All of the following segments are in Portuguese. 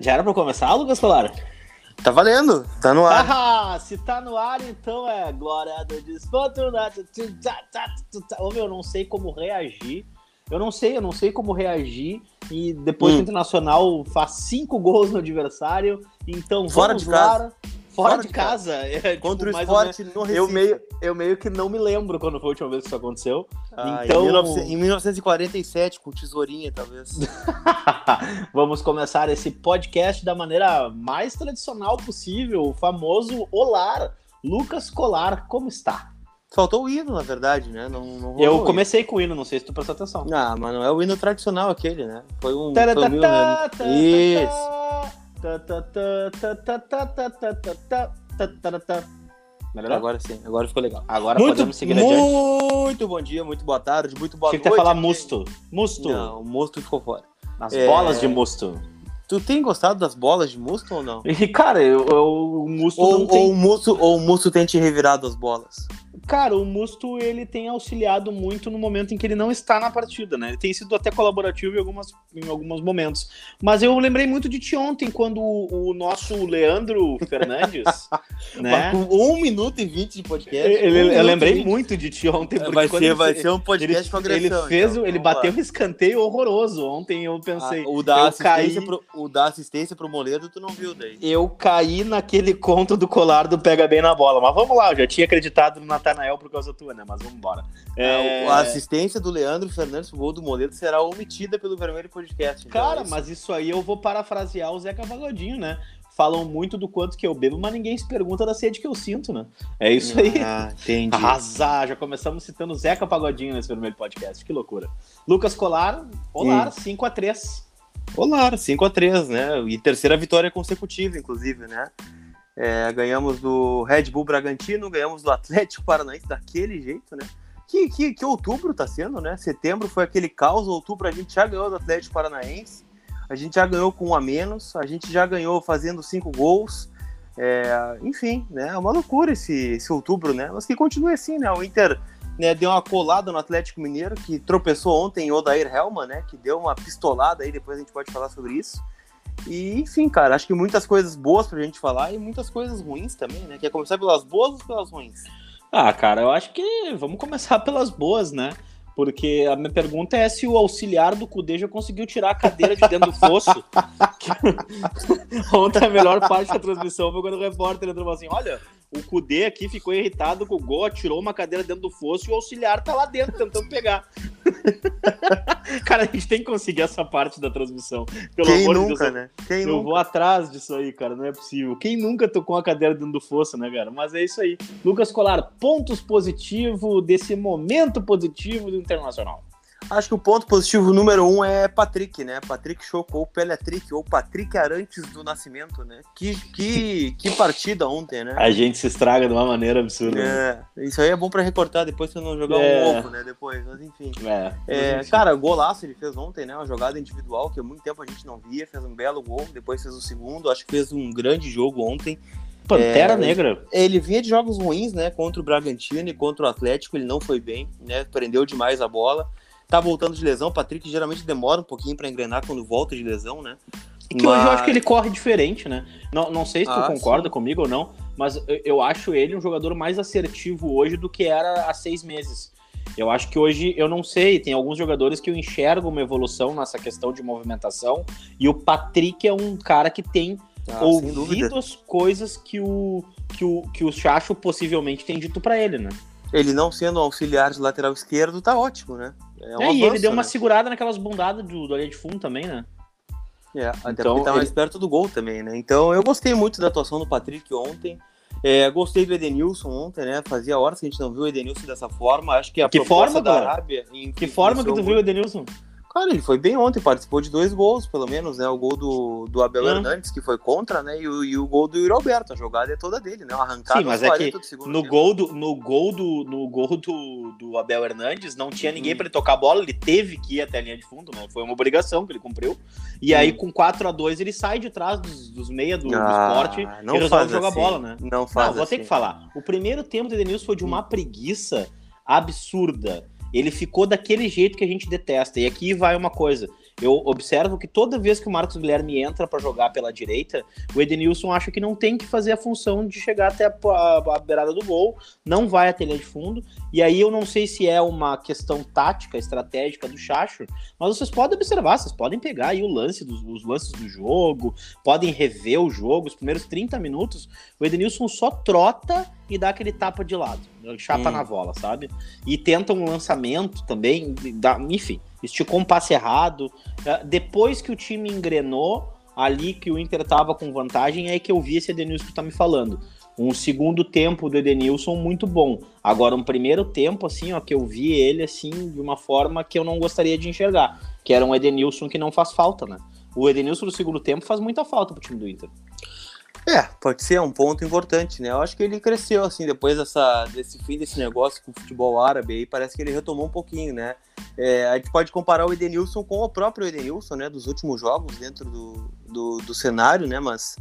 Já era pra começar, Lucas Colar? Tá valendo, tá no ar. Ah, se tá no ar, então é glória do desfortunado. Ô, meu, eu não sei como reagir. Eu não sei, eu não sei como reagir. E depois Hum. o Internacional faz cinco gols no adversário, então Fora vamos lá. Casa. Fora, Fora de de casa. É, tipo, Contra o mais ou esporte no Recife. Eu meio, eu meio que não me lembro quando foi a última vez que isso aconteceu. Ah, então- em, 1900 em 1947, com tesourinha, talvez. Vamos começar esse podcast da maneira mais tradicional possível, o famoso Olar. Lucas Colar, como está? Faltou o hino, na verdade, né? Não, não Eu o comecei com o hino, não sei se tu prestou atenção. Ah, mas não é o hino tradicional aquele, né? Foi um. Foi o né? Isso. Agora sim, agora ficou legal. Agora muito, podemos seguir adiante. muito bom dia, muito boa tarde, muito boa Tinha que noite. ter falar aqui. musto. Musto. Não, o mosto ficou fora. As É. bolas de musto. Tu tem gostado das bolas de musto ou não? E, cara, eu, eu- o musto Ou, não tem... ou o musto, ou o musto tem te revirado as bolas? Cara, o Musto ele tem auxiliado muito no momento em que ele não está na partida, né? Ele tem sido até colaborativo em, algumas, em alguns momentos. Mas eu lembrei muito de ti ontem, quando o, o nosso Leandro Fernandes, né? Com 1 minuto e 20 de podcast. Ele- um eu lembrei e 20. muito de ti ontem, porque Vai ser, ele, vai ser um ele, podcast com agressão. ele fez, então. ele bateu lá. um escanteio horroroso ontem. Eu pensei, Ah, o, da eu assistência caí- pro, o da assistência pro Moledo, tu não viu daí. eu caí naquele conto do colar do pega bem na bola. Mas vamos lá, eu já tinha acreditado no Natanael por causa tua, né? Mas vamos embora. É, A assistência do Leandro Fernandes pro gol do Moledo será omitida pelo Vermelho Podcast. então Cara, é isso. mas isso aí eu vou parafrasear o Zeca Pagodinho, né? Falam muito do quanto que eu bebo, mas ninguém se pergunta da sede que eu sinto, né? É isso aí. Ah, entendi. Arrasar, já começamos citando Zeca Pagodinho nesse primeiro podcast, que loucura. Lucas Colar, Olar, Hum. 5x3. Olá, 5x3, né? E terceira vitória consecutiva, inclusive, né? É, ganhamos do Red Bull Bragantino, ganhamos do Atlético Paranaense daquele jeito, né? Que, que, que outubro tá sendo, né? Setembro foi aquele caos, outubro a gente já ganhou do Atlético Paranaense, a gente já ganhou com um a menos, a gente já ganhou fazendo cinco gols. É, enfim, né? É uma loucura esse, esse outubro, né? Mas que continue assim, né? O Inter né, deu uma colada no Atlético Mineiro, que tropeçou ontem em Odair Helman, né? Que deu uma pistolada aí, depois a gente pode falar sobre isso. E, enfim, cara, acho que muitas coisas boas pra gente falar e muitas coisas ruins também, né? Quer começar pelas boas ou pelas ruins? Ah, cara, eu acho que vamos começar pelas boas, né? Porque a minha pergunta é se o auxiliar do Cudê já conseguiu tirar a cadeira de dentro do fosso. Ontem a melhor parte da transmissão foi quando o repórter entrou assim: olha, o Cudê aqui ficou irritado com o gol, tirou uma cadeira dentro do fosso e o auxiliar tá lá dentro tentando pegar. cara, a gente tem que conseguir essa parte da transmissão. Pelo Quem amor de nunca, Deus, né? Quem eu nunca? vou atrás disso aí, cara, não é possível. Quem nunca tocou uma cadeira dentro do fosso, né, cara? Mas é isso aí. Lucas Colar, pontos positivos desse momento positivo do Internacional. Acho que o ponto positivo número um é Patrick, né? Patrick Choco ou Peletrick, ou Patrick Arantes do Nascimento, né? Que, que, que partida ontem, né? A gente se estraga de uma maneira absurda. né? É, isso aí é bom pra recortar depois você não jogar É. um ovo, né? Depois, mas enfim. É, É, cara, golaço ele fez ontem, né? Uma jogada individual que há muito tempo a gente não via. Fez um belo gol, depois fez o segundo. Acho que fez um grande jogo ontem. Pantera é, Negra. Ele vinha de jogos ruins, né? Contra o Bragantino e contra o Atlético. Ele não foi bem, né? Prendeu demais a bola. Tá voltando de lesão. O Patrick geralmente demora um pouquinho pra engrenar quando volta de lesão, né? É que hoje eu Mas- acho que ele corre diferente, né? Não, não sei se tu Ah, concorda sim. comigo ou não, mas eu, eu acho ele um jogador mais assertivo hoje do que era há seis meses. Eu acho que hoje, eu não sei, tem alguns jogadores que eu enxergo uma evolução nessa questão de movimentação, e o Patrick é um cara que tem Ah, ouvido as coisas que o, que o, que o Chacho possivelmente tem dito pra ele, né? Ele não sendo um auxiliar de lateral esquerdo, tá ótimo, né? É, um e ele avanço, deu uma né? segurada naquelas bundadas do, do de fundo também, né? É, até Então, porque tá mais ele- perto do gol também, né? Então eu gostei muito da atuação do Patrick ontem. É, gostei do Edenilson ontem, né? Fazia horas que a gente não viu o Edenilson dessa forma. Acho que a Que proposta forma, da cara? Arábia. em- Que forma que tu viu o muito- Edenilson? Cara, ele foi bem ontem, participou de dois gols, pelo menos, né? O gol do, do Abel. Hernandes, que foi contra, né? E o, e o gol do Yuri Alberto. A jogada é toda dele, né? Arrancada Sim, mas é 40 do segundo No gol do, no gol do, no gol do, do Abel Hernandes, não tinha ninguém Hum. pra ele tocar a bola, ele teve que ir até a linha de fundo, né? Foi uma obrigação que ele cumpriu. E Hum. aí, com 4 a 2 ele sai de trás dos, dos meia do, do Ah, esporte não e resolve jogar assim. bola, né? Não faz Não, vou ter assim. que falar. O primeiro tempo do Edenilson foi de uma preguiça absurda. Ele ficou daquele jeito que a gente detesta. E aqui vai uma coisa. eu observo que toda vez que o Marcos Guilherme entra para jogar pela direita, o Edenilson acha que não tem que fazer a função de chegar até a, a, a beirada do gol, não vai até linha de fundo, e aí eu não sei se é uma questão tática, estratégica do Chacho, mas vocês podem observar, vocês podem pegar aí o lance dos os lances do jogo, podem rever o jogo, os primeiros 30 minutos, o Edenilson só trota e dá aquele tapa de lado, chapa hum. na bola, sabe? E tenta um lançamento também, dá, enfim, esticou um passe errado. É, depois que o time engrenou, ali que o Inter tava com vantagem, é que eu vi esse Edenilson que tá me falando. Um segundo tempo do Edenilson muito bom. Agora, um primeiro tempo, assim, ó, que eu vi ele, assim, de uma forma que eu não gostaria de enxergar. Que era um Edenilson que não faz falta, né? O Edenilson no segundo tempo faz muita falta pro time do Inter. É, pode ser um ponto importante, né? Eu acho que ele cresceu, assim, depois dessa, desse fim desse negócio com o futebol árabe aí, parece que ele retomou um pouquinho, né? É, a gente pode comparar o Edenilson com o próprio Edenilson, né? Dos últimos jogos dentro do, do, do cenário, né? Mas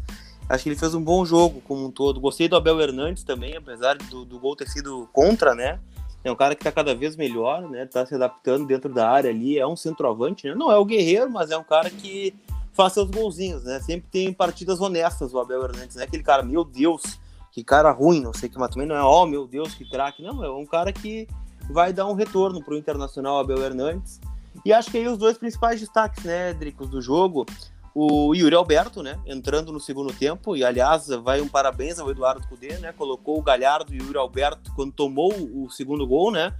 acho que ele fez um bom jogo como um todo. Gostei do Abel Hernandes também, apesar do, do gol ter sido contra, né? É um cara que tá cada vez melhor, né? Tá se adaptando dentro da área ali, é um centroavante, né? Não é o guerreiro, mas é um cara que faz seus golzinhos, né? Sempre tem partidas honestas o Abel Hernandes, não é aquele cara, meu Deus, que cara ruim, não sei que, mas também não é, ó, oh, meu Deus, que craque, não, é um cara que vai dar um retorno pro Internacional Abel Hernandes. E acho que aí os dois principais destaques, né, Dricos, do jogo, o Yuri Alberto, né, entrando no segundo tempo, e aliás, vai um parabéns ao Eduardo Cudê, né, colocou o Galhardo e o Yuri Alberto quando tomou o segundo gol, né,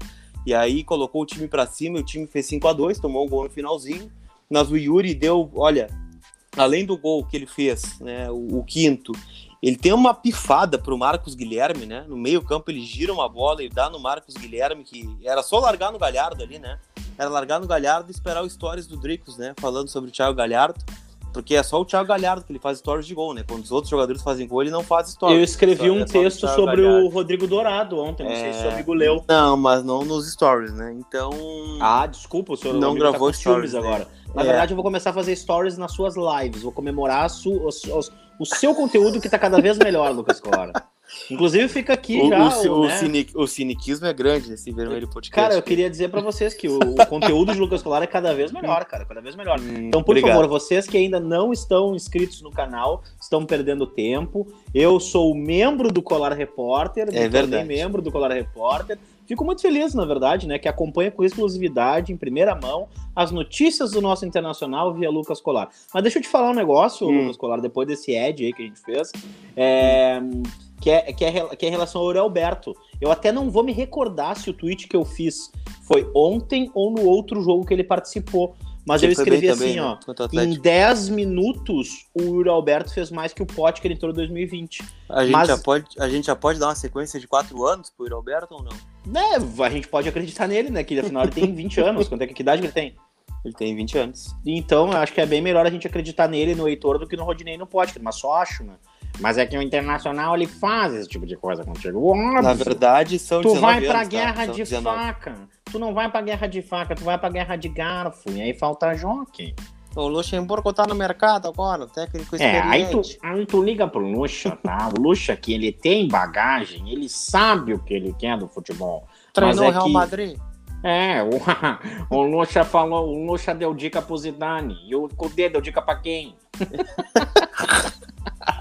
e aí colocou o time para cima, e o time fez 5 a 2 tomou um gol no finalzinho, mas o Yuri deu, olha, além do gol que ele fez, né, o, o quinto, ele tem uma pifada pro Marcos Guilherme, né? No meio-campo ele gira uma bola e dá no Marcos Guilherme, que era só largar no Galhardo ali, né? Era largar no Galhardo e esperar o stories do Dricos, né? Falando sobre o Thiago Galhardo. Porque é só o Thiago Galhardo que ele faz stories de gol, né? Quando os outros jogadores fazem gol, ele não faz stories. Eu escrevi só, um é texto o sobre Galhardo. o Rodrigo Dourado ontem, não é... sei se o amigo leu. Não, mas não nos stories, né? Então. Ah, desculpa, o senhor não tá gravou tá stories né? agora. Na é. verdade, eu vou começar a fazer stories nas suas lives. Vou comemorar su, os, os, o seu conteúdo que tá cada vez melhor, Lucas Cora. Inclusive fica aqui o, já. O, o, né? cinic, o, ciniquismo é grande nesse vermelho podcast. Cara, eu queria dizer para vocês que o, o conteúdo de Lucas Colar é cada vez melhor, cara, cada vez melhor. Hum, então, por obrigado. favor, vocês que ainda não estão inscritos no canal, estão perdendo tempo. Eu sou membro do Colar Repórter, é verdade. membro do Colar Repórter. Fico muito feliz, na verdade, né, que acompanha com exclusividade, em primeira mão, as notícias do nosso internacional via Lucas Colar. Mas deixa eu te falar um negócio, hum. Lucas Colar, depois desse ad aí que a gente fez. É. Hum que é, que é, que é em relação ao Alberto. Eu até não vou me recordar se o tweet que eu fiz foi ontem ou no outro jogo que ele participou. Mas que eu escrevi assim, também, ó. Né? Em 10 minutos, o Yuri Alberto fez mais que o Pote que ele entrou em 2020. A gente, Mas... já pode, a gente já pode dar uma sequência de 4 anos pro Yuri Alberto ou não? Né, a gente pode acreditar nele, né? Que afinal ele tem 20 anos. Quanto é que, que idade que ele tem? Ele tem 20 anos. Então, eu acho que é bem melhor a gente acreditar nele no Heitor do que no Rodinei no Pote, mas só acho, né? Mas é que o Internacional ele faz esse tipo de coisa contigo. Óbvio. Na verdade, são Tu vai pra anos, guerra tá? de 19. faca. Tu não vai pra guerra de faca, tu vai pra guerra de garfo. E aí falta jockey. O Luxemburgo tá no mercado agora, técnico experiente. É, aí tu, aí tu liga pro Luxa, tá? O Luxa que ele tem bagagem, ele sabe o que ele quer do futebol. Treinou o é Real que... Madrid? É, o, o Luxa falou, o Luxa deu dica pro Zidane. E o Kudê deu dica pra quem?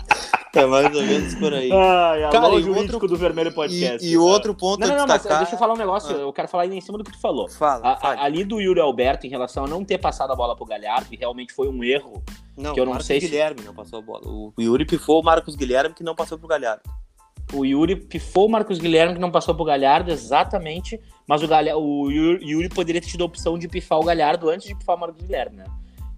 É mais ou menos por aí. Ai, Cara, e outro do Vermelho Podcast. E, e outro ponto não, não, não, destacar... mas deixa eu falar um negócio. Ah. Eu quero falar em cima do que tu falou. Fala, a, a, ali do Yuri Alberto em relação a não ter passado a bola pro Galhardo, e realmente foi um erro. Não, que eu não Marcos sei Guilherme se... não passou a bola. O Yuri pifou o Marcos Guilherme que não passou pro Galhardo. O Yuri pifou o Marcos Guilherme que não passou pro Galhardo, exatamente. Mas o, Galhardo, o Yuri poderia ter tido a opção de pifar o Galhardo antes de pifar o Marcos Guilherme, né?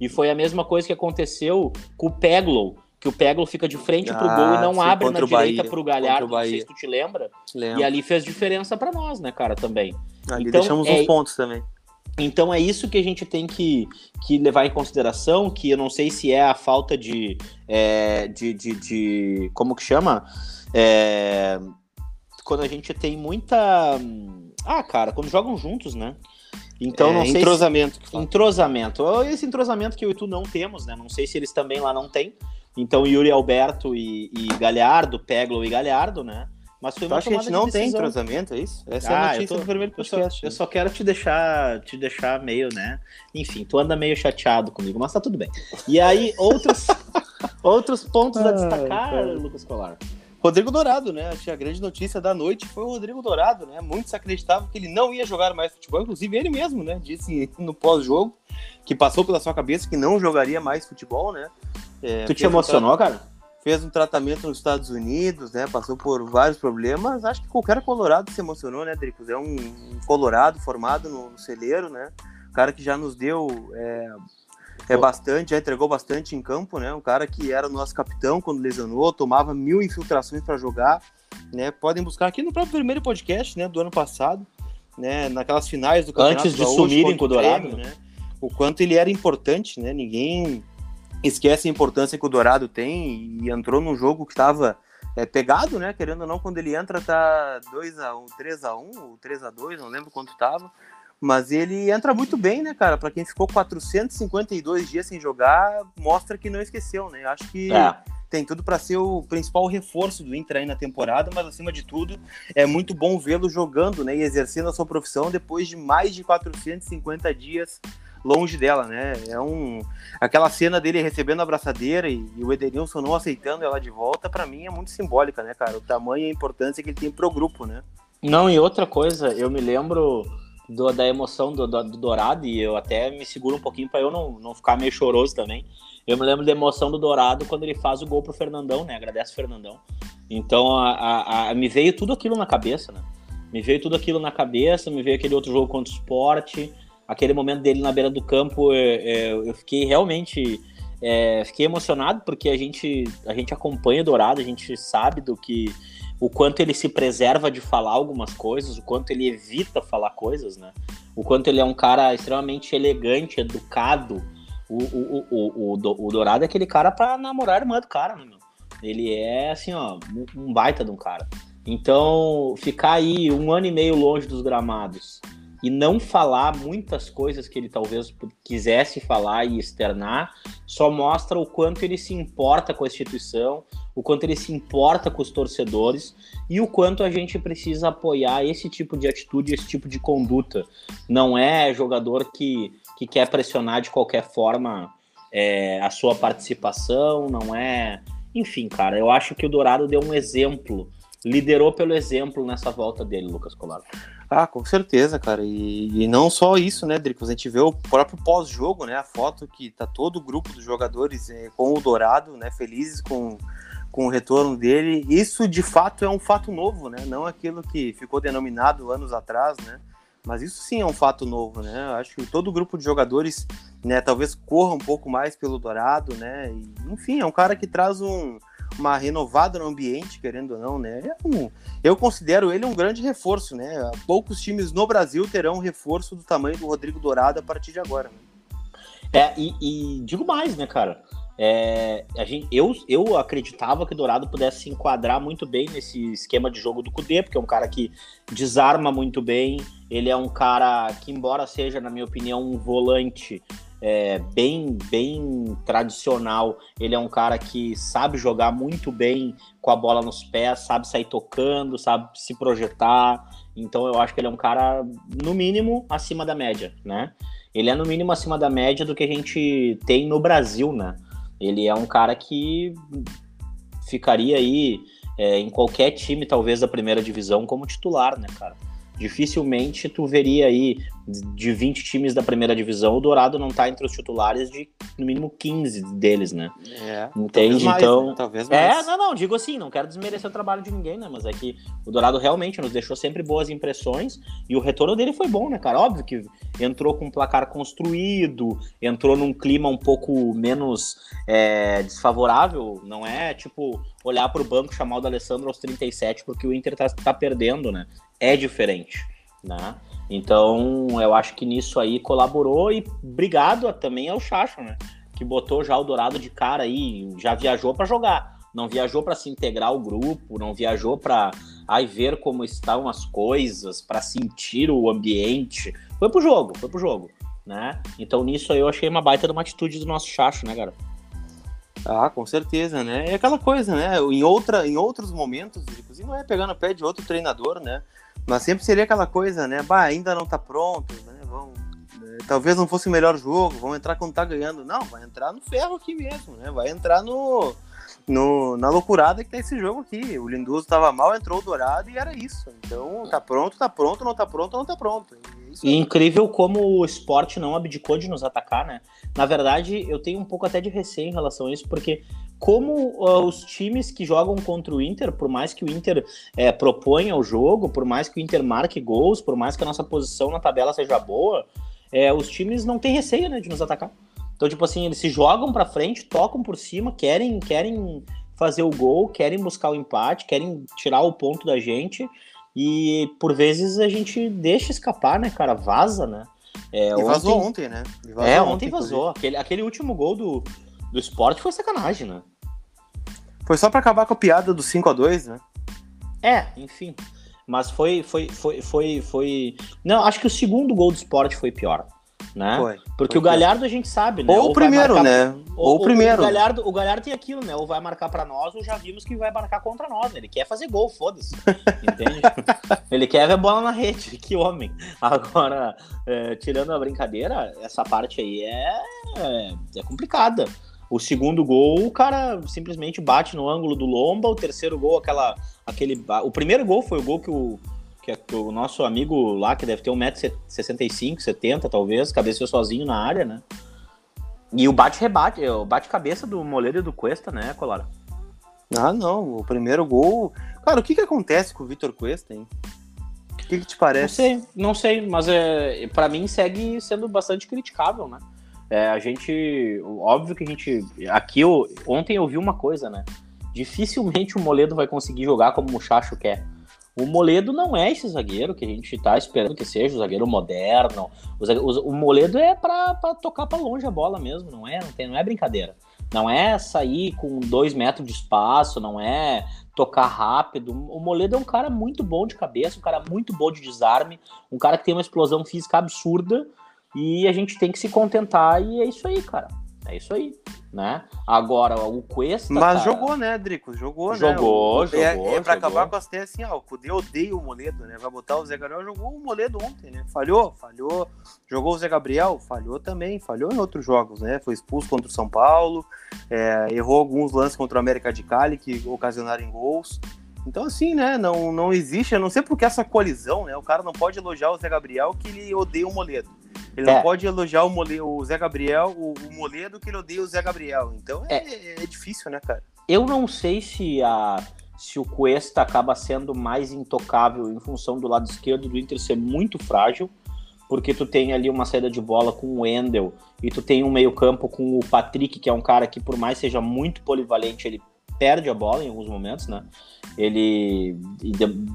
E foi a mesma coisa que aconteceu com o Peglow que o Peglo fica de frente pro ah, gol e não sim, abre na direita pro Galhardo, não sei se tu te lembra. Lembro. E ali fez diferença para nós, né, cara, também. Ali então, deixamos é... uns pontos também. Então é isso que a gente tem que, que levar em consideração, que eu não sei se é a falta de. É, de, de, de, como que chama? É, quando a gente tem muita. Ah, cara, quando jogam juntos, né? Então é, não sei entrosamento. Se... Entrosamento. Esse entrosamento que eu e tu não temos, né? Não sei se eles também lá não têm. Então, Yuri Alberto e, e Galhardo, Peglo e Galhardo, né? Mas foi tu acha que a gente não tem entrosamento, é isso? Essa ah, é a ah, notícia tô, do primeiro podcast. Eu só, eu só, quero te deixar, te deixar meio, né? Enfim, tu anda meio chateado comigo, mas tá tudo bem. E aí, outros, outros pontos a destacar, ah, Lucas Colar? Rodrigo Dourado, né? Acho que a grande notícia da noite foi o Rodrigo Dourado, né? Muitos acreditavam que ele não ia jogar mais futebol, inclusive ele mesmo, né? Disse no pós-jogo que passou pela sua cabeça que não jogaria mais futebol, né? É, tu te emocionou, um cara? Fez um tratamento nos Estados Unidos, né? Passou por vários problemas. Acho que qualquer colorado se emocionou, né, Dricos? É um, colorado formado no, no, celeiro, né? O cara que já nos deu é, é bastante, já entregou bastante em campo, né? Um cara que era nosso capitão quando lesionou, tomava mil infiltrações para jogar, né? Podem buscar aqui no próprio primeiro podcast, né, do ano passado, né? Naquelas finais do campeonato antes de sumirem com o Dourado, Grêmio, né? O quanto ele era importante, né? Ninguém esquece a importância que o Dourado tem e entrou num jogo que estava é, pegado, né? Querendo ou não, quando ele entra tá 2 a 1, 3 a 1 ou 3 a 2, não lembro quanto estava mas ele entra muito bem, né, cara? Para quem ficou 452 dias sem jogar, mostra que não esqueceu, né? Acho que é. tem tudo para ser o principal reforço do Inter aí na temporada, mas acima de tudo, é muito bom vê-lo jogando, né, e exercendo a sua profissão depois de mais de 450 dias longe dela, né? É um aquela cena dele recebendo a abraçadeira e, e o Edenilson não aceitando ela de volta, para mim é muito simbólica, né, cara? O tamanho e a importância que ele tem pro grupo, né? Não, e outra coisa, eu me lembro do, da emoção do, do, do, Dourado, e eu até me seguro um pouquinho para eu não, não ficar meio choroso também. Eu me lembro da emoção do Dourado quando ele faz o gol pro Fernandão, né? Agradece o Fernandão. Então a, a, a, me veio tudo aquilo na cabeça, né? Me veio tudo aquilo na cabeça, me veio aquele outro jogo contra o esporte, aquele momento dele na beira do campo, eu, é, é, eu fiquei realmente. É, fiquei emocionado porque a gente, a gente acompanha o Dourado, a gente sabe do que o quanto ele se preserva de falar algumas coisas, o quanto ele evita falar coisas, né? O quanto ele é um cara extremamente elegante, educado. O, o, o, o, o Dourado é aquele cara para namorar a irmã do cara, né, meu? Ele é, assim, ó, um baita de um cara. Então, ficar aí um ano e meio longe dos gramados e não falar muitas coisas que ele talvez quisesse falar e externar, só mostra o quanto ele se importa com a instituição, o quanto ele se importa com os torcedores e o quanto a gente precisa apoiar esse tipo de atitude, esse tipo de conduta. Não é jogador que, que quer pressionar de qualquer forma é, a sua participação, não é. Enfim, cara, eu acho que o Dourado deu um exemplo, liderou pelo exemplo nessa volta dele, Lucas Colar. Ah, com certeza, cara. E, e, não só isso, né, Drico? A gente vê o próprio pós-jogo, né? A foto que tá todo o grupo dos jogadores é, com o Dourado, né? Felizes com, com o retorno dele. Isso, de fato, é um fato novo, né? Não aquilo que ficou denominado anos atrás, né? Mas isso sim é um fato novo, né? Acho que todo o grupo de jogadores, né, talvez corra um pouco mais pelo Dourado, né? E, enfim, é um cara que traz um uma renovada no ambiente, querendo ou não, né? É um, eu considero ele um grande reforço, né? Poucos times no Brasil terão reforço do tamanho do Rodrigo Dourado a partir de agora. É, e, e, digo mais, né, cara? É, a gente, eu, eu acreditava que o Dourado pudesse se enquadrar muito bem nesse esquema de jogo do Cudê, porque é um cara que desarma muito bem. Ele é um cara que, embora seja, na minha opinião, um volante é, bem, bem tradicional. Ele é um cara que sabe jogar muito bem com a bola nos pés, sabe sair tocando, sabe se projetar. Então eu acho que ele é um cara, no mínimo, acima da média, né? Ele é no mínimo acima da média do que a gente tem no Brasil, né? Ele é um cara que ficaria aí é, em qualquer time, talvez, da primeira divisão como titular, né, cara? dificilmente tu veria aí de 20 times da primeira divisão, o Dourado não tá entre os titulares de no mínimo 15 deles, né? É, Entende? Mais, então, né? talvez é, mais. É, não, não, digo assim, não quero desmerecer o trabalho de ninguém, né? Mas é que o Dourado realmente nos deixou sempre boas impressões e o retorno dele foi bom, né, cara? Óbvio que entrou com um placar construído, entrou num clima um pouco menos é, desfavorável, não é tipo olhar para o banco chamar o Alessandro aos 37 porque o Inter tá, tá perdendo, né? É diferente, né? Então, eu acho que nisso aí colaborou e obrigado também ao Chacho, né? Que botou já o Dourado de cara aí, já viajou para jogar. Não viajou para se integrar ao grupo, não viajou para aí ver como estão as coisas, para sentir o ambiente. Foi pro jogo, foi pro jogo, né? Então nisso aí eu achei uma baita de uma atitude do nosso Chacho, né, cara? Ah, com certeza, né? É aquela coisa, né? Em, outra, em outros momentos, inclusive não é pegar no pé de outro treinador, né? Mas sempre seria aquela coisa, né? Bah, ainda não tá pronto, né? Vamos, né? Talvez não fosse o melhor jogo, vamos entrar quando tá ganhando. Não, vai entrar no ferro aqui mesmo, né? Vai entrar no, no, na loucurada que tá esse jogo aqui. O Lindoso tava mal, entrou o Dourado e era isso. Então, tá pronto, tá pronto, não tá pronto, não tá pronto. E, é incrível como o esporte não abdicou de nos atacar, né? Na verdade, eu tenho um pouco até de receio em relação a isso, porque como uh, os times que jogam contra o Inter, por mais que o Inter é, proponha o jogo, por mais que o Inter marque gols, por mais que a nossa posição na tabela seja boa, é, os times não têm receio né, de nos atacar. Então, tipo assim, eles se jogam para frente, tocam por cima, querem, querem fazer o gol, querem buscar o empate, querem tirar o ponto da gente. E por vezes a gente deixa escapar, né, cara? Vaza, né? É, e vazou ontem, né? Vazou é, ontem, ontem vazou. Aquele, aquele último gol do, do esporte foi sacanagem, né? Foi só para acabar com a piada do 5 a 2 né? É, enfim. Mas foi, foi, foi, foi, foi. Não, acho que o segundo gol do esporte foi pior né? Foi. Porque foi o Galhardo a gente sabe, né? Ou, ou o primeiro, marcar... né? Ou, o primeiro. O Galhardo, o Galhardo tem aquilo, né? Ou vai marcar para nós, ou já vimos que vai marcar contra nós. Né? Ele quer fazer gol, foda-se. Entende? ele quer ver bola na rede. Que homem. Agora, é, tirando a brincadeira, essa parte aí é, é, é complicada. O segundo gol, o cara simplesmente bate no ângulo do Lomba. O terceiro gol, aquela, aquele. O primeiro gol foi o gol que o que, é, que o nosso amigo lá, que deve ter 1,65m, 70 talvez, cabeceou sozinho na área, né? E o bate-rebate, o bate-cabeça do Moleiro e do Cuesta, né, Colara? Ah, não, o primeiro gol. Cara, o que que acontece com o Vitor Cuesta, hein? O que, que te parece? Não sei, não sei, mas é, para mim segue sendo bastante criticável, né? É, a gente, óbvio que a gente, aqui eu, ontem eu vi uma coisa, né? Dificilmente o Moledo vai conseguir jogar como o Muchacho quer. O Moledo não é esse zagueiro que a gente está esperando que seja o zagueiro moderno. O, zagueiro, o, Moledo é para tocar para longe a bola mesmo, não é? Não, tem, não é brincadeira. Não é sair com dois metros de espaço, não é tocar rápido. O Moledo é um cara muito bom de cabeça, um cara muito bom de desarme, um cara que tem uma explosão física absurda e a gente tem que se contentar e é isso aí, cara. É isso aí né? Agora, o Cuesta. Mas cara... jogou, né, Drico? Jogou, jogou, né? Jogou, jogou. É, é pra jogou. acabar com as ideias assim, ó. O Cudê odeia o Moledo, né? Vai botar o Zé Gabriel, jogou o Moledo ontem, né? Falhou, falhou. Jogou o Zé Gabriel, falhou também, falhou em outros jogos, né? Foi expulso contra o São Paulo, é, errou alguns lances contra o América de Cali que ocasionaram gols. Então, assim, né? Não, não existe, eu não sei porque essa colisão, né? O cara não pode elogiar o Zé Gabriel que ele odeia o Moledo. Ele é. não pode elogiar o, Mole, o Zé Gabriel, o, o, Moledo, que ele odeia o Zé Gabriel. Então é, é, é difícil, né, cara? Eu não sei se a se o Cuesta acaba sendo mais intocável em função do lado esquerdo do Inter ser muito frágil, porque tu tem ali uma saída de bola com o Wendel e tu tem um meio-campo com o Patrick, que é um cara que, por mais seja muito polivalente, ele perde a bola em alguns momentos, né? Ele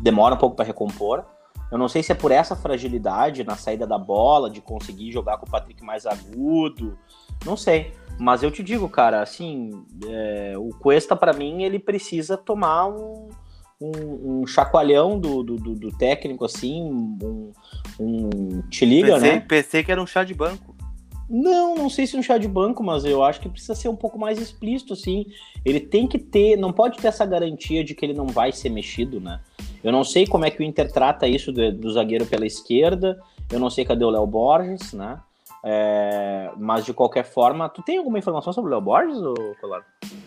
demora um pouco para recompor. Eu não sei se é por essa fragilidade na saída da bola, de conseguir jogar com o Patrick mais agudo. Não sei. Mas eu te digo, cara, assim, é, o Cuesta, para mim, ele precisa tomar um, um, um chacoalhão do, do, do, técnico, assim, um, um te liga, pensei, né? Pensei que era um chá de banco. Não, não sei se um chá de banco, mas eu acho que precisa ser um pouco mais explícito, assim. Ele tem que ter, não pode ter essa garantia de que ele não vai ser mexido, né? Eu não sei como é que o Inter trata isso do, do zagueiro pela esquerda, eu não sei cadê o Léo Borges, né? É, mas de qualquer forma, tu tem alguma informação sobre o Léo Borges, ou Colado?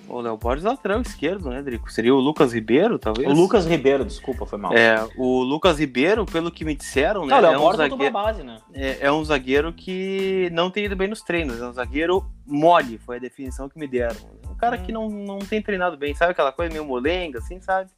O Léo Borges é lateral esquerdo, né, Drico? Seria o Lucas Ribeiro, talvez? O Lucas Ribeiro, desculpa, foi mal. É, o Lucas Ribeiro, pelo que me disseram, né? Não, o Léo é um Borges é zagueiro, base, né? É, é, um zagueiro que não tem ido bem nos treinos, é um zagueiro mole, foi a definição que me deram. Um cara hum. que não, não tem treinado bem, sabe aquela coisa meio molenga, assim, sabe?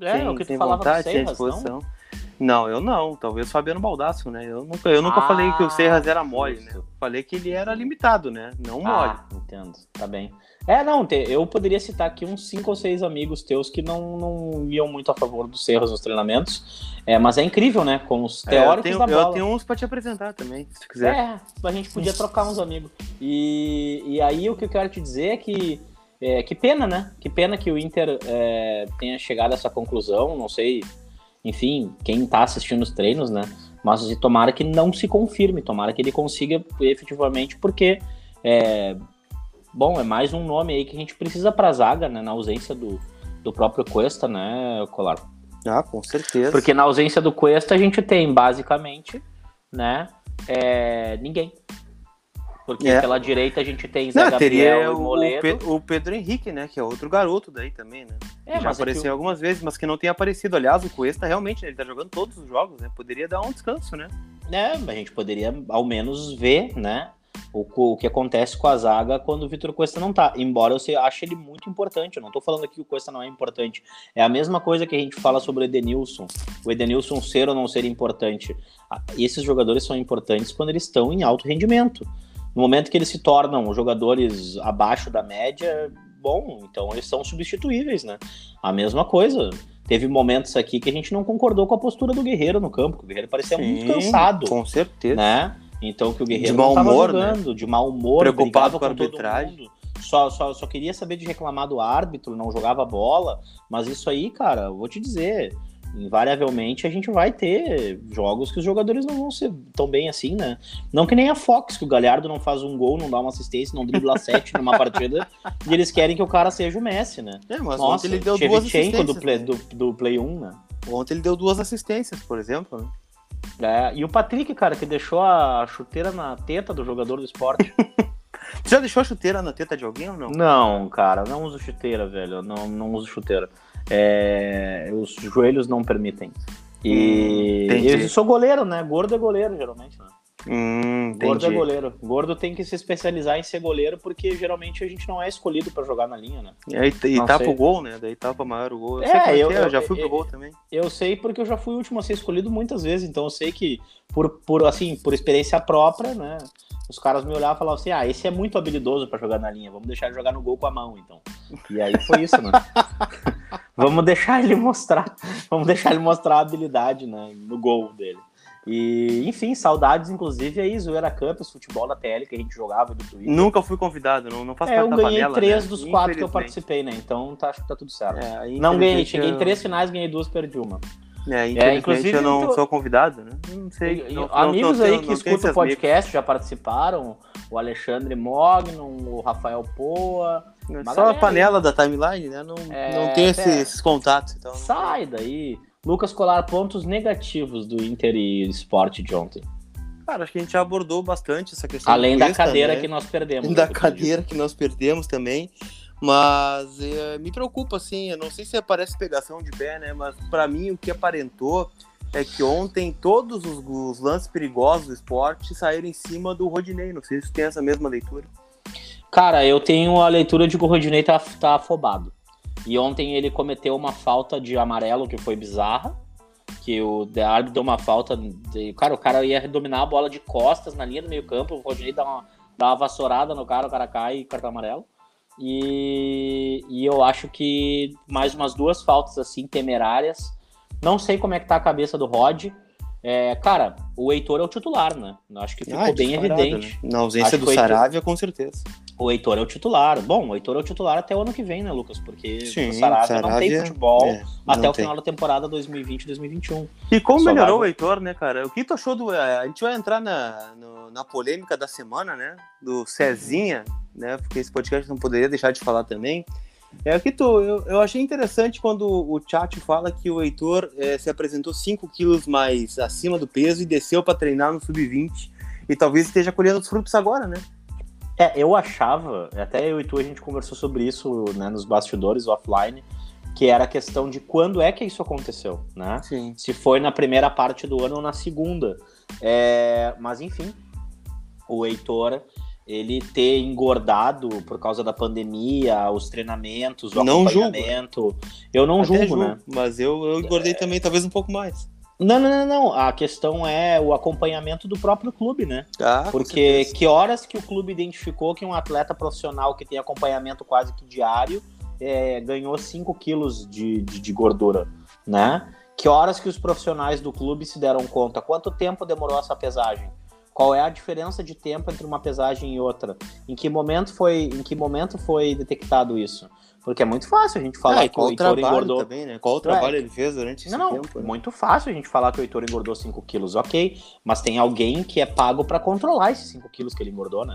É, sem, o que tu falava vontade, sem disposição. Não? Não, eu não. Talvez Fabiano Baldasso, né? Eu nunca, eu nunca ah, falei que o Serras era mole, né? Falei que ele era limitado, né? Não mole. Ah, entendo. Tá bem. É, não, eu poderia citar aqui uns cinco ou seis amigos teus que não, não iam muito a favor do Serras nos treinamentos. É, mas é incrível, né? Com os teóricos é, eu tenho, da bola. Eu tenho uns pra te apresentar também, se quiser. É, a gente podia trocar uns amigos. E, e aí o que eu quero te dizer é que é, que pena, né? Que pena que o Inter é, tenha chegado a essa conclusão. Não sei enfim, quem está assistindo os treinos, né? Mas tomara que não se confirme, tomara que ele consiga efetivamente, porque é, bom, é mais um nome aí que a gente precisa pra zaga, né? Na ausência do, do próprio Cuesta, né, Colar? Ah, com certeza. Porque na ausência do Cuesta a gente tem, basicamente, né, é, ninguém. Porque É. pela direita a gente tem Zé Não, Gabriel e o, Moledo. Pe- o Pedro Henrique, né? Que é outro garoto daí também, né? É, já mas é que apareceu o- algumas vezes, mas que não tem aparecido. Aliás, o Cuesta realmente, né, ele tá jogando todos os jogos, né? Poderia dar um descanso, né? né, a gente poderia ao menos ver, né, o, o que acontece com a zaga quando o Vitor Cuesta não tá. Embora eu ache ele muito importante. Eu não tô falando aqui que o Cuesta não é importante. É a mesma coisa que a gente fala sobre o Edenilson. O Edenilson ser ou não ser importante. Ah, Esses jogadores são importantes quando eles estão em alto rendimento. No momento que eles se tornam jogadores abaixo da média, bom, então eles são substituíveis, né? A mesma coisa. Teve momentos aqui que a gente não concordou com a postura do Guerreiro no campo, que o Guerreiro parecia muito Sim, cansado Com certeza. né? Então que o Guerreiro De mau né? jogando, de mau humor, Preocupado com a arbitragem. Só, só, só queria saber de reclamar do árbitro, não jogava bola. Mas isso aí, cara, eu vou te dizer, invariavelmente a gente vai ter jogos que os jogadores não vão ser tão bem assim, né? Não que nem a Fox, que o Galhardo não faz um gol, não dá uma assistência, não dribla sete numa partida, e eles querem que o cara seja o Messi, né? É, mas Nossa, ontem ele deu duas assistências. do Play, né? do, do Play 1, né? Ontem ele deu duas assistências, por exemplo. Né? É, e o Patrick, cara, que deixou a chuteira na teta do jogador do esporte. Tu já deixou a chuteira na teta de alguém ou não? Não, cara, não uso chuteira, velho. Não, não uso chuteira. É, os joelhos não permitem. E Hum, entendi. eu sou goleiro, né? Gordo é goleiro, geralmente, né? Hum, Gordo é goleiro. Gordo tem que se especializar em ser goleiro, porque geralmente a gente não é escolhido pra jogar na linha, né? E, aí, e tapa sei. o gol, né? Daí tapa maior o gol. Eu É, como é eu- é, eu já fui pro eu- gol também. Eu sei porque eu já fui o último a ser escolhido muitas vezes, então eu sei que por, por assim, por experiência própria, né? Os caras me olhavam e falavam assim: "Ah, esse é muito habilidoso pra jogar na linha, vamos deixar ele jogar no gol com a mão, então". E aí foi isso, né? vamos deixar ele mostrar, vamos deixar ele mostrar a habilidade, né, no gol dele. E, enfim, saudades, inclusive, aí, Zoeira Campus, futebol da TL que a gente jogava do Twitter. Nunca fui convidado, não, não faço É, eu ganhei panela, três né? dos quatro que eu participei, né? Então tá, acho que tá tudo certo. É, não ganhei, cheguei em três finais, ganhei duas, perdi uma. É, infelizmente inclusive, eu não sou convidado, né? Não sei. E- não- amigos não aí que não tenho escutam o esses amigos. podcast já participaram, o Alexandre Mognon, o Rafael Poa. É Só a panela da timeline, né? Não, É, não tenho esse- é. esses contatos. Então Sai daí. Lucas Colar, pontos negativos do Inter e Sport de ontem. Cara, acho que a gente já abordou bastante essa questão. Além da Cuesta, cadeira né? que nós perdemos. da né, cadeira que nós perdemos também. Mas eh, me preocupa, assim, eu não sei se parece pegação de pé, né? Mas pra mim o que aparentou é que ontem todos os, os lances perigosos do esporte saíram em cima do Rodinei. Não sei se tem essa mesma leitura. Cara, eu tenho a leitura de que o Rodinei tá, tá afobado. E ontem ele cometeu uma falta de amarelo que foi bizarra. Que o árbitro deu uma falta. De... Cara, o cara ia dominar a bola de costas na linha do meio campo. O Rodinei dá uma, dá uma vassourada no cara, o cara cai e cartão amarelo. E, e eu acho que mais umas duas faltas assim temerárias. Não sei como é que tá a cabeça do Rod. É, cara, o Heitor é o titular, né? Eu acho que ficou Ah, bem disparado, evidente. né? Na ausência Acho do Saravia, com certeza. O Heitor é o titular. Bom, o Heitor é o titular até o ano que vem, né, Lucas? Porque Sim, o Saravia, não tem Saravia, futebol É, até o tem. final da temporada 2020-2021. E como Só melhorou o vai- Heitor, né, cara? O que tu achou do. A gente vai entrar na, no- na polêmica da semana, né? Do Cezinha, né? Porque esse podcast não poderia deixar de falar também. É o que tu. Eu, eu achei interessante quando o chat fala que o Heitor eh, se apresentou 5 quilos mais acima do peso e desceu para treinar no sub-20. E talvez esteja colhendo os frutos agora, né? É, eu achava, até eu e tu a gente conversou sobre isso né, nos bastidores offline, que era a questão de quando é que isso aconteceu, né? Sim. Se foi na primeira parte do ano ou na segunda. É, mas enfim, o Heitor, ele ter engordado por causa da pandemia, os treinamentos, o Não julgo. acompanhamento. Eu não Até julgo, né? Mas eu, eu engordei também, talvez um pouco mais. Não, não, não, não. A questão é o acompanhamento do próprio clube, né? Ah, Porque que horas que o clube identificou que um atleta profissional que tem acompanhamento quase que diário é, ganhou 5 quilos de, de, de gordura, né? Que horas que os profissionais do clube se deram conta? Quanto tempo demorou essa pesagem? Qual é a diferença de tempo entre uma pesagem e outra? Em que momento foi, em que momento foi detectado isso? Porque é muito fácil a gente falar Ah, que o Heitor engordou. também, né? Qual o É. trabalho ele fez durante esse Não, não, tempo? né? muito fácil a gente falar que o Heitor engordou 5 quilos, ok, mas tem alguém que é pago pra controlar esses 5 quilos que ele engordou, né?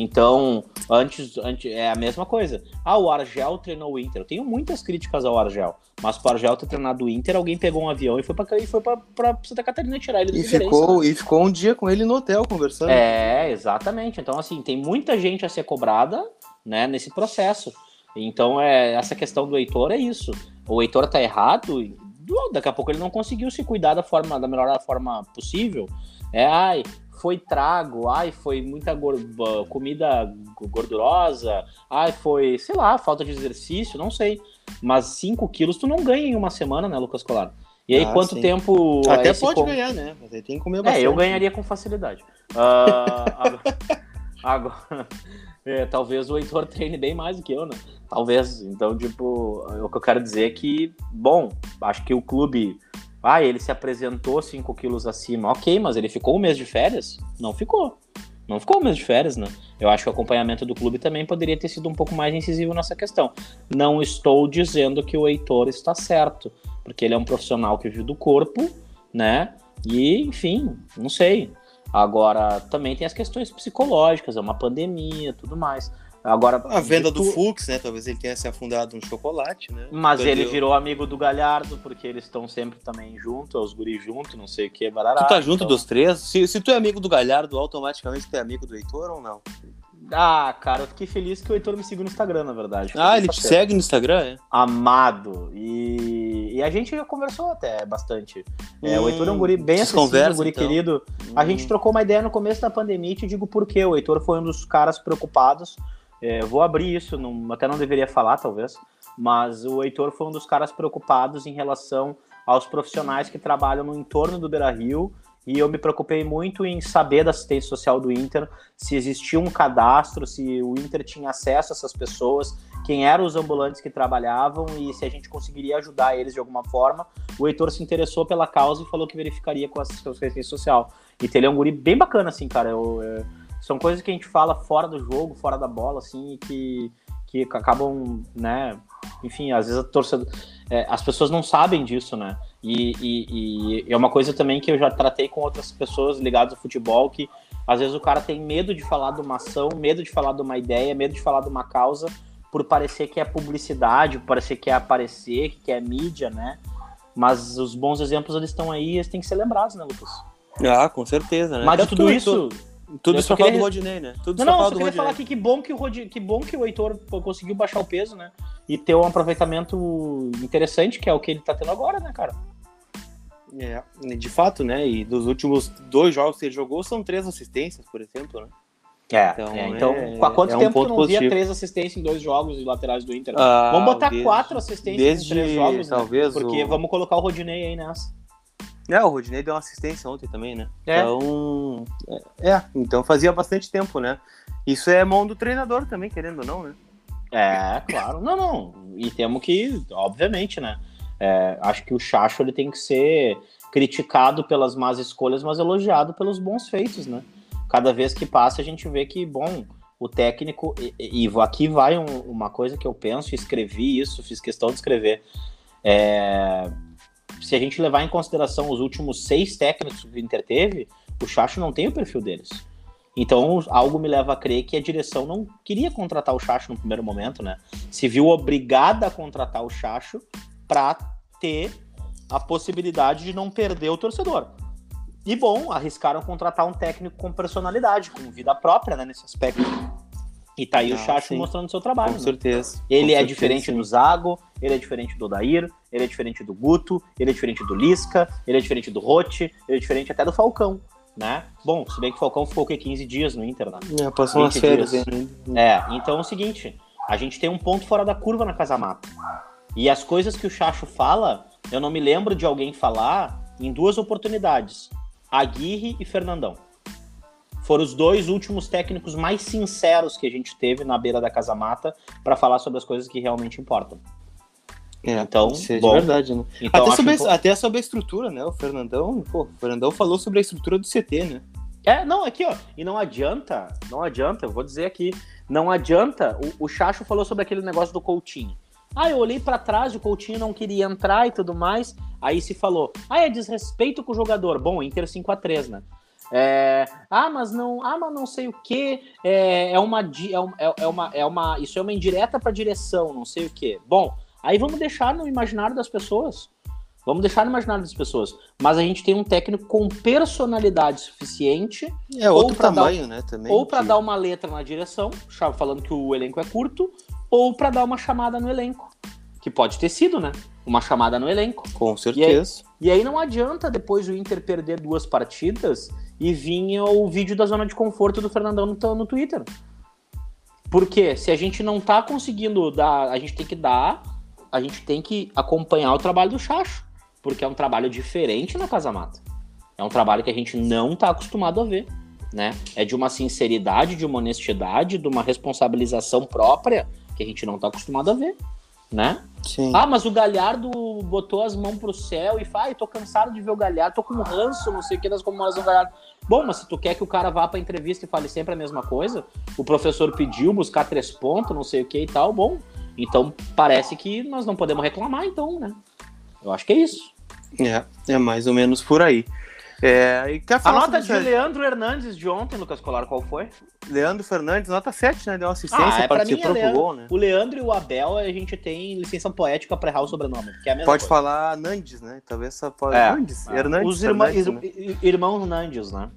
Então, antes, antes é a mesma coisa. Ah, o Argel treinou o Inter. Eu tenho muitas críticas ao Argel, mas para o Argel ter treinado o Inter, alguém pegou um avião e foi para e foi para Santa Catarina tirar ele do e ficou né? E ficou um dia com ele no hotel conversando. É, exatamente. Então, assim, tem muita gente a ser cobrada né, nesse processo. Então, é, essa questão do Heitor é isso. O Heitor tá errado, daqui a pouco ele não conseguiu se cuidar da forma da melhor forma possível. É, ai, foi trago, ai, foi muita comida gordurosa, ai, foi, sei lá, falta de exercício, não sei. Mas 5 quilos tu não ganha em uma semana, né, Lucas Colar? E aí, ah, quanto sim. tempo. Até pode com... ganhar, né? Mas aí tem que comer bastante. É, eu ganharia com facilidade. Uh, agora, agora é, talvez o Heitor treine bem mais do que eu, né? Talvez. Então, tipo, o que eu quero dizer é que, bom, acho que o clube ah, ele se apresentou 5 quilos acima. Ok, mas ele ficou um mês de férias? Não ficou. Não ficou um mês de férias, né? Eu acho que o acompanhamento do clube também poderia ter sido um pouco mais incisivo nessa questão. Não estou dizendo que o Heitor está certo, porque ele é um profissional que vive do corpo, né? E, enfim, não sei. Agora, também tem as questões psicológicas, é uma pandemia, tudo mais. Agora, a venda do Fux, né? Talvez ele tenha se afundado no chocolate, né? Mas Perdeu. ele virou amigo do Galhardo, porque eles estão sempre também juntos, os guris juntos, não sei o que, barará. Tu tá junto então... dos três? Se, se tu é amigo do Galhardo, automaticamente tu é amigo do Heitor ou não? Ah, cara, eu fiquei feliz que o Heitor me seguiu no Instagram, na verdade. Ah, ele te segue no Instagram, é? Amado. E, e a gente já conversou até bastante. Hum, é, o Heitor é um guri bem acessível, conversa, um guri então. querido. Hum. A gente hum. trocou uma ideia no começo da pandemia e te digo por quê. O Heitor foi um dos caras preocupados é, vou abrir isso, não, até não deveria falar, talvez, mas o Heitor foi um dos caras preocupados em relação aos profissionais que trabalham no entorno do Beira Rio. E eu me preocupei muito em saber da assistência social do Inter, se existia um cadastro, se o Inter tinha acesso a essas pessoas, quem eram os ambulantes que trabalhavam e se a gente conseguiria ajudar eles de alguma forma. O Heitor se interessou pela causa e falou que verificaria com a assistência social. E ele é um guri bem bacana, assim, cara. Eu, eu são coisas que a gente fala fora do jogo, fora da bola, assim, e que, que acabam, né? Enfim, às vezes a torcida. É, as pessoas não sabem disso, né? E, e, e, é uma coisa também que eu já tratei com outras pessoas ligadas ao futebol, que às vezes o cara tem medo de falar de uma ação, medo de falar de uma ideia, medo de falar de uma causa, por parecer que é publicidade, por parecer que é aparecer, que é mídia, né? Mas os bons exemplos eles estão aí e eles têm que ser lembrados, né, Lucas? Ah, com certeza, né? Mas de tudo isso, tudo isso pra falar do Rodinei, né? Tudo não, não, só queria falar aqui que bom que, o Rod... que bom que o Heitor conseguiu baixar o peso, né? E ter um aproveitamento interessante, que é o que ele tá tendo agora, né, cara? É, de fato, né? E dos últimos dois jogos que ele jogou, são três assistências, por exemplo, né? É, então, é, então é, há quanto é tempo um tu não positivo. via três assistências em dois jogos laterais do Inter? Ah, vamos botar desde, quatro assistências desde, em três jogos, né? talvez né? Porque o... vamos colocar o Rodinei aí nessa. É, o Rodinei deu uma assistência ontem também, né? É. Então, é, é, então fazia bastante tempo, né? Isso é mão do treinador também, querendo ou não, né? É, claro. Não, não. E temos que, obviamente, né? É, acho que o Chacho ele tem que ser criticado pelas más escolhas, mas elogiado pelos bons feitos, né? Cada vez que passa a gente vê que, bom, o técnico. E, e aqui vai um, uma coisa que eu penso, escrevi isso, fiz questão de escrever. É, se a gente levar em consideração os últimos seis técnicos que o Inter teve, o Chacho não tem o perfil deles. Então, algo me leva a crer que a direção não queria contratar o Chacho no primeiro momento, né? Se viu obrigada a contratar o Chacho para ter a possibilidade de não perder o torcedor. E bom, arriscaram contratar um técnico com personalidade, com vida própria, né, nesse aspecto. E tá aí ah, o Chacho sim. mostrando seu trabalho. Com né? certeza. Ele com é certeza, diferente sim. do Zago, ele é diferente do Odair, ele é diferente do Guto, ele é diferente do Lisca, ele é diferente do Rote, ele é diferente até do Falcão, né? Bom, se bem que o Falcão ficou o quê? 15 dias no Inter, né? É, passou umas férias né? É, então é o seguinte, a gente tem um ponto fora da curva na Casa Mata. E as coisas que o Chacho fala, eu não me lembro de alguém falar em duas oportunidades. Aguirre e Fernandão foram os dois últimos técnicos mais sinceros que a gente teve na beira da Casa Mata para falar sobre as coisas que realmente importam. É, então, é bom, verdade, né? Então, até, sobre, um... até sobre a estrutura, né? O Fernandão, pô, o Fernandão falou sobre a estrutura do CT, né? É, não, aqui, ó. E não adianta, não adianta, eu vou dizer aqui, não adianta. O, o Chacho falou sobre aquele negócio do Coutinho. Ah, eu olhei para trás, o Coutinho não queria entrar e tudo mais. Aí se falou, ah, é desrespeito com o jogador. Bom, Inter 5 a 3 né? É, ah, mas não, ah, mas não sei o que. É, é, uma, é, é, uma, é uma, isso é uma indireta para direção, não sei o que. Bom, aí vamos deixar no imaginário das pessoas. Vamos deixar no imaginário das pessoas. Mas a gente tem um técnico com personalidade suficiente. É outro tamanho, dar, né? Também. Ou para dar uma letra na direção, falando que o elenco é curto, ou para dar uma chamada no elenco. Que pode ter sido, né? Uma chamada no elenco. Com certeza. E aí, e aí não adianta depois o Inter perder duas partidas e vinha o vídeo da zona de conforto do Fernandão no, no Twitter. Porque se a gente não tá conseguindo dar, a gente tem que dar, a gente tem que acompanhar o trabalho do Chacho, porque é um trabalho diferente na Casa Mata. É um trabalho que a gente não tá acostumado a ver, né? É de uma sinceridade, de uma honestidade, de uma responsabilização própria que a gente não tá acostumado a ver né? Sim. Ah, mas o Galhardo botou as mãos pro céu e fala, tô cansado de ver o Galhardo, tô com um ranço, não sei o que das comemorações do Galhardo. Bom, mas se tu quer que o cara vá pra entrevista e fale sempre a mesma coisa, o professor pediu buscar três pontos, não sei o que e tal, bom. Então parece que nós não podemos reclamar, então, né? Eu acho que é isso. É, é mais ou menos por aí. É, e quer falar a nota de Leandro Hernandes de ontem, Lucas Colar, qual foi? Leandro Fernandes, nota 7, né? Deu uma assistência, ah, é, participou mim, é gol, né? O Leandro e o Abel, a gente tem licença poética pra errar o sobrenome. Que é Pode coisa. falar Nandes, né? Talvez só pode. É, Nandes, é. Hernandes. Os irmã, né? irmãos Nandes, né?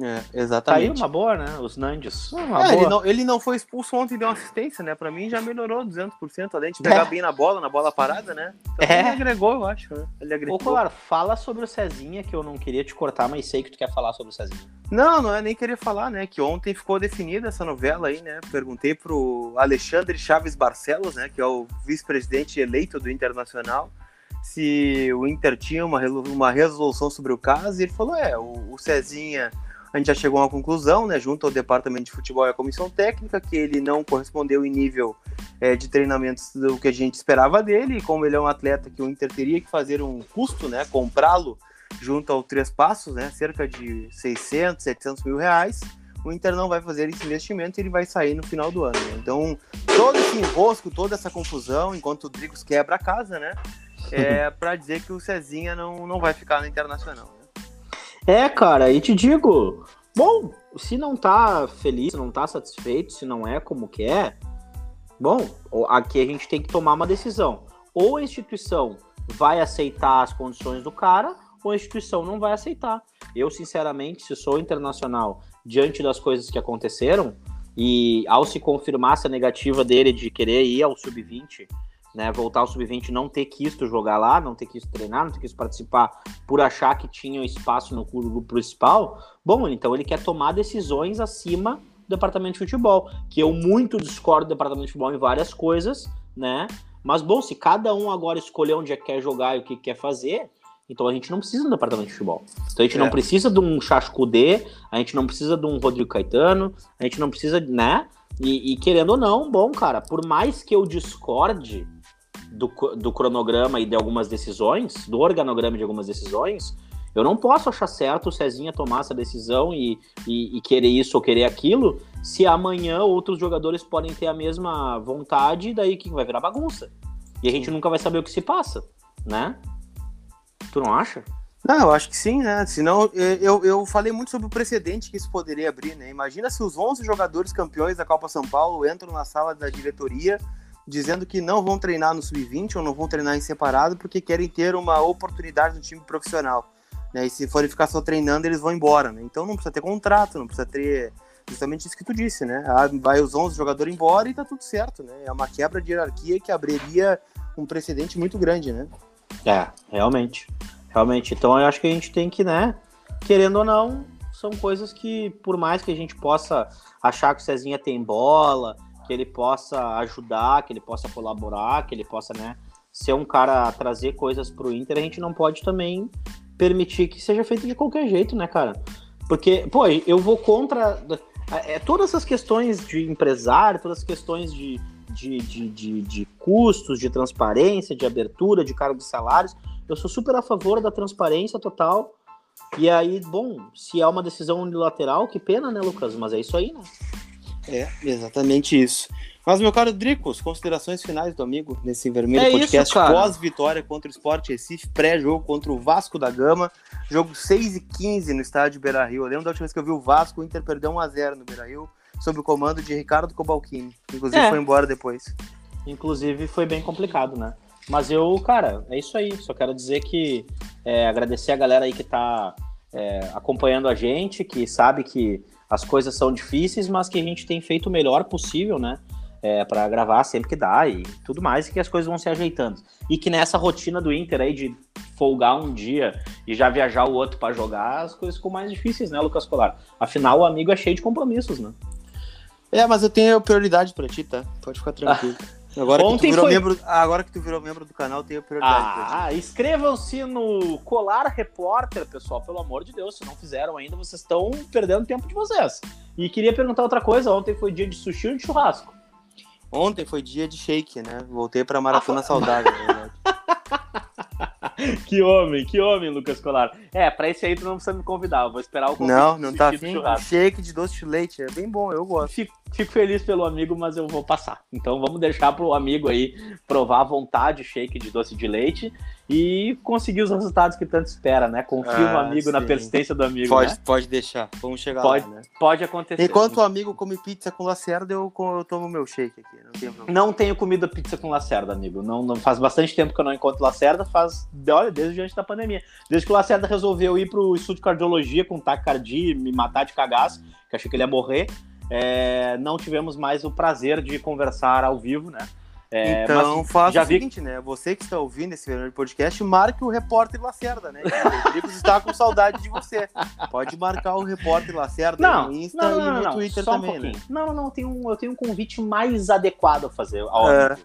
É, exatamente. Aí uma boa, né? Os Nandes. É, ele, não, ele não foi expulso ontem e deu uma assistência, né? Pra mim já melhorou 200%, além de pegar é. bem na bola, na bola parada, né? Então, é. Ele agregou, eu acho, né? Ele agregou. Ô, Colar, fala sobre o Cezinha, que eu não queria te cortar, mas sei que tu quer falar sobre o Cezinha. Não, não é nem querer falar, né? Que ontem ficou definida essa novela aí, né? Perguntei pro Alexandre Chaves Barcelos, né? Que é o vice-presidente eleito do Internacional se o Inter tinha uma, uma resolução sobre o caso, e ele falou: é, o, o Cezinha a gente já chegou a uma conclusão, né, junto ao departamento de futebol e à comissão técnica, que ele não correspondeu em nível é, de treinamentos do que a gente esperava dele, e como ele é um atleta que o Inter teria que fazer um custo, né, comprá-lo junto ao Três Passos, né, cerca de 600, 700 mil reais, o Inter não vai fazer esse investimento e ele vai sair no final do ano. Né? Então, todo esse enrosco, toda essa confusão, enquanto o Drigos quebra a casa, né, é para dizer que o Cezinha não, não vai ficar no Internacional. É, cara, e te digo, bom, se não tá feliz, se não tá satisfeito, se não é como quer, bom, aqui a gente tem que tomar uma decisão. Ou a instituição vai aceitar as condições do cara, ou a instituição não vai aceitar. Eu, sinceramente, se sou internacional, diante das coisas que aconteceram, e ao se confirmar essa negativa dele de querer ir ao sub-20 né, voltar ao sub-20 não ter quisto jogar lá, não ter quisto treinar, não ter quisto participar por achar que tinha espaço no grupo principal, bom, então ele quer tomar decisões acima do departamento de futebol, que eu muito discordo do departamento de futebol em várias coisas, né? Mas bom, se cada um agora escolher onde é que quer jogar e o que quer fazer, então a gente não precisa do departamento de futebol. Então a gente é. não precisa de um Chascudê, a gente não precisa de um Rodrigo Caetano, a gente não precisa, né? E, e querendo ou não, bom, cara, por mais que eu discorde do, do cronograma e de algumas decisões, do organograma de algumas decisões, eu não posso achar certo o Cezinha tomar essa decisão e, e, e, querer isso ou querer aquilo, se amanhã outros jogadores podem ter a mesma vontade, daí que vai virar bagunça. E a gente nunca vai saber o que se passa, né? Tu não acha? Não, eu acho que sim, né? Senão, eu, eu falei muito sobre o precedente que isso poderia abrir, né? Imagina se os 11 jogadores campeões da Copa São Paulo entram na sala da diretoria dizendo que não vão treinar no sub-20 ou não vão treinar em separado porque querem ter uma oportunidade no time profissional. Né? E se forem ficar só treinando, eles vão embora. Né? Então não precisa ter contrato, não precisa ter justamente isso que tu disse, né? Ah, vai os 11 jogadores embora e tá tudo certo, né? É uma quebra de hierarquia que abriria um precedente muito grande, né? É, realmente. Realmente. Então eu acho que a gente tem que, né? Querendo ou não, são coisas que, por mais que a gente possa achar que o Cezinha tem bola, que ele possa ajudar, que ele possa colaborar, que ele possa, né, ser um cara trazer coisas pro Inter, a gente não pode também permitir que seja feito de qualquer jeito, né, cara? Porque, pô, eu vou contra é, todas essas questões de empresário, todas as questões de, de, de, de, de custos, de transparência, de abertura, de cargo de salários, eu sou super a favor da transparência total. E aí, bom, se é uma decisão unilateral, que pena, né, Lucas? Mas é isso aí, né? É, exatamente isso. Mas, meu caro Dricos, considerações finais do amigo nesse vermelho É podcast pós-vitória contra o Sport Recife, pré-jogo contra o Vasco da Gama, jogo 6 e 15 no estádio Beira Rio. Eu lembro da última vez que eu vi o Vasco, o Inter perdeu 1x0 no Beira Rio, sob o comando de Ricardo Cobalcini. Inclusive É. foi embora depois. Inclusive foi bem complicado, né? Mas eu, cara, é isso aí. Só quero dizer que é, agradecer a galera aí que tá é, acompanhando a gente, que sabe que as coisas são difíceis, mas que a gente tem feito o melhor possível, né? É, para gravar sempre que dá e tudo mais, e que as coisas vão se ajeitando. E que nessa rotina do Inter aí de folgar um dia e já viajar o outro para jogar, as coisas ficam mais difíceis, né, Lucas Colar? Afinal, o amigo é cheio de compromissos, né? É, mas eu tenho prioridade pra ti, tá? Pode ficar tranquilo. Agora, que tu Ontem virou foi- membro, agora que tu virou membro do canal, eu tenho prioridade. Ah, inscrevam-se no Colar Repórter, pessoal, pelo amor de Deus. Se não fizeram ainda, vocês estão perdendo tempo de vocês. E queria perguntar outra coisa: ontem foi dia de sushi ou de churrasco? Ontem foi dia de shake, né? Voltei pra maratona saudável, na verdade. Que homem, que homem, Lucas Colar. É, pra esse aí tu não precisa me convidar. Eu vou esperar o convite Não, não tá afim. Shake de doce de leite, é bem bom, eu gosto. Fico, fico feliz pelo amigo, mas eu vou passar. Então vamos deixar pro amigo aí provar à vontade o shake de doce de leite e conseguir os resultados que tanto espera, né? Confia no Ah, amigo na sim. persistência do amigo. Pode, né? pode deixar, vamos chegar Pode. lá, né? Pode acontecer. Enquanto o amigo come pizza com lacerda, eu, eu tomo meu shake aqui, não tem. Não tenho comida pizza com Lacerda, amigo. Não, não faz bastante tempo que eu não encontro Lacerda, faz, olha, desde antes da pandemia. Desde que o Lacerda resolveu ir pro estudo de cardiologia com taquicardia e me matar de cagaço, que achei que ele ia morrer, é, não tivemos mais o prazer de conversar ao vivo, né? É, então mas faça o vi- seguinte, né? Você que está ouvindo esse podcast, marque o repórter Lacerda, né? O Rodrigues está com saudade de você. Pode marcar o repórter Lacerda Não, no Insta não, não, e no não, Twitter só um também, né? pouquinho. Não, não, tenho um, eu tenho um convite mais adequado a fazer ao É.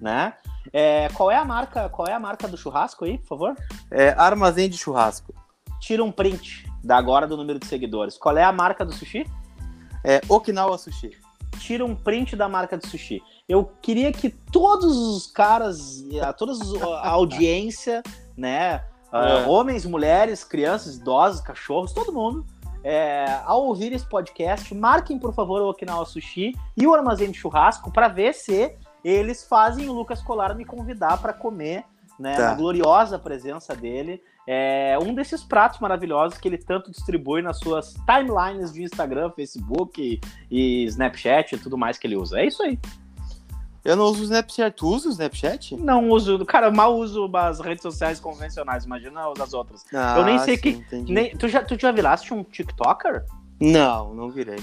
né? É, qual é a marca, qual é a marca do churrasco aí, por favor? É, armazém de churrasco. Tira um print da agora do número de seguidores. Qual é a marca do sushi? É Okinawa Sushi. tira um print da marca de sushi. Eu queria que todos os caras, a toda a audiência, né, ah, É. homens, mulheres, crianças, idosos, cachorros, todo mundo, é, ao ouvir esse podcast, marquem por favor o Okinawa Sushi e o Armazém de Churrasco para ver se eles fazem o Lucas Colar me convidar para comer, né, Tá. na gloriosa presença dele, é, um desses pratos maravilhosos que ele tanto distribui nas suas timelines de Instagram, Facebook e Snapchat e tudo mais que ele usa. É isso aí. Eu não uso o Snapchat. Tu usa o Snapchat? Não uso, cara, eu mal uso as redes sociais convencionais, imagina as outras. Ah, Eu nem sei sim, que- entendi. Nem, tu, já, tu já viraste um TikToker? Não, não virei.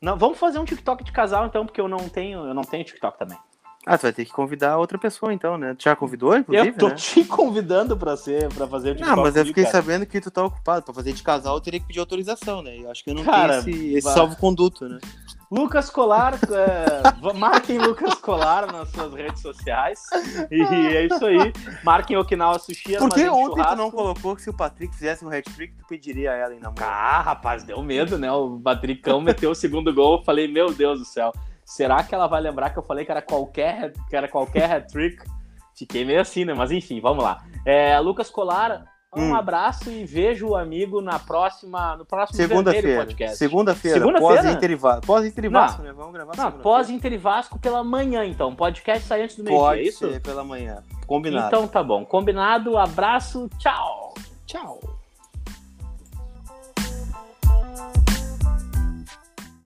Não, vamos fazer um TikTok de casal então, porque eu não tenho, eu não tenho TikTok também. Ah, tu vai ter que convidar outra pessoa então, né? Tu já convidou, inclusive, eu tô né? te convidando pra ser, para fazer o TikTok. Não, mas eu fiquei cara. sabendo que tu tá ocupado. Pra fazer de casal, eu teria que pedir autorização, né? Eu acho que eu não Cara, tenho esse, esse salvo-conduto, né? Lucas Colar, é, marquem Lucas Colar nas suas redes sociais. E é isso aí. Marquem Okinawa Sushi. Por que de ontem tu Churrasco. não colocou que se o Patrick fizesse um hat-trick, tu pediria a ela em namoro? Ah, rapaz, deu medo, né? O Patricão meteu o segundo gol. Eu falei, meu Deus do céu. Será que ela vai lembrar que eu falei que era qualquer, que era qualquer hat-trick? Fiquei meio assim, né? Mas enfim, vamos lá. É, Lucas Colar, um Hum. abraço e vejo o amigo na próxima, no próximo Segunda-feira. podcast. Segunda-feira. Segunda-feira? Pós-Inter e Vasco. Pós-Inter e. Vasco, né? Vamos gravar Não, segunda-feira. pós Inter e Vasco pela manhã, então. Podcast sai antes do meio-dia, Pode é isso? ser pela manhã. Combinado. Então tá bom. Combinado, abraço, tchau. Tchau.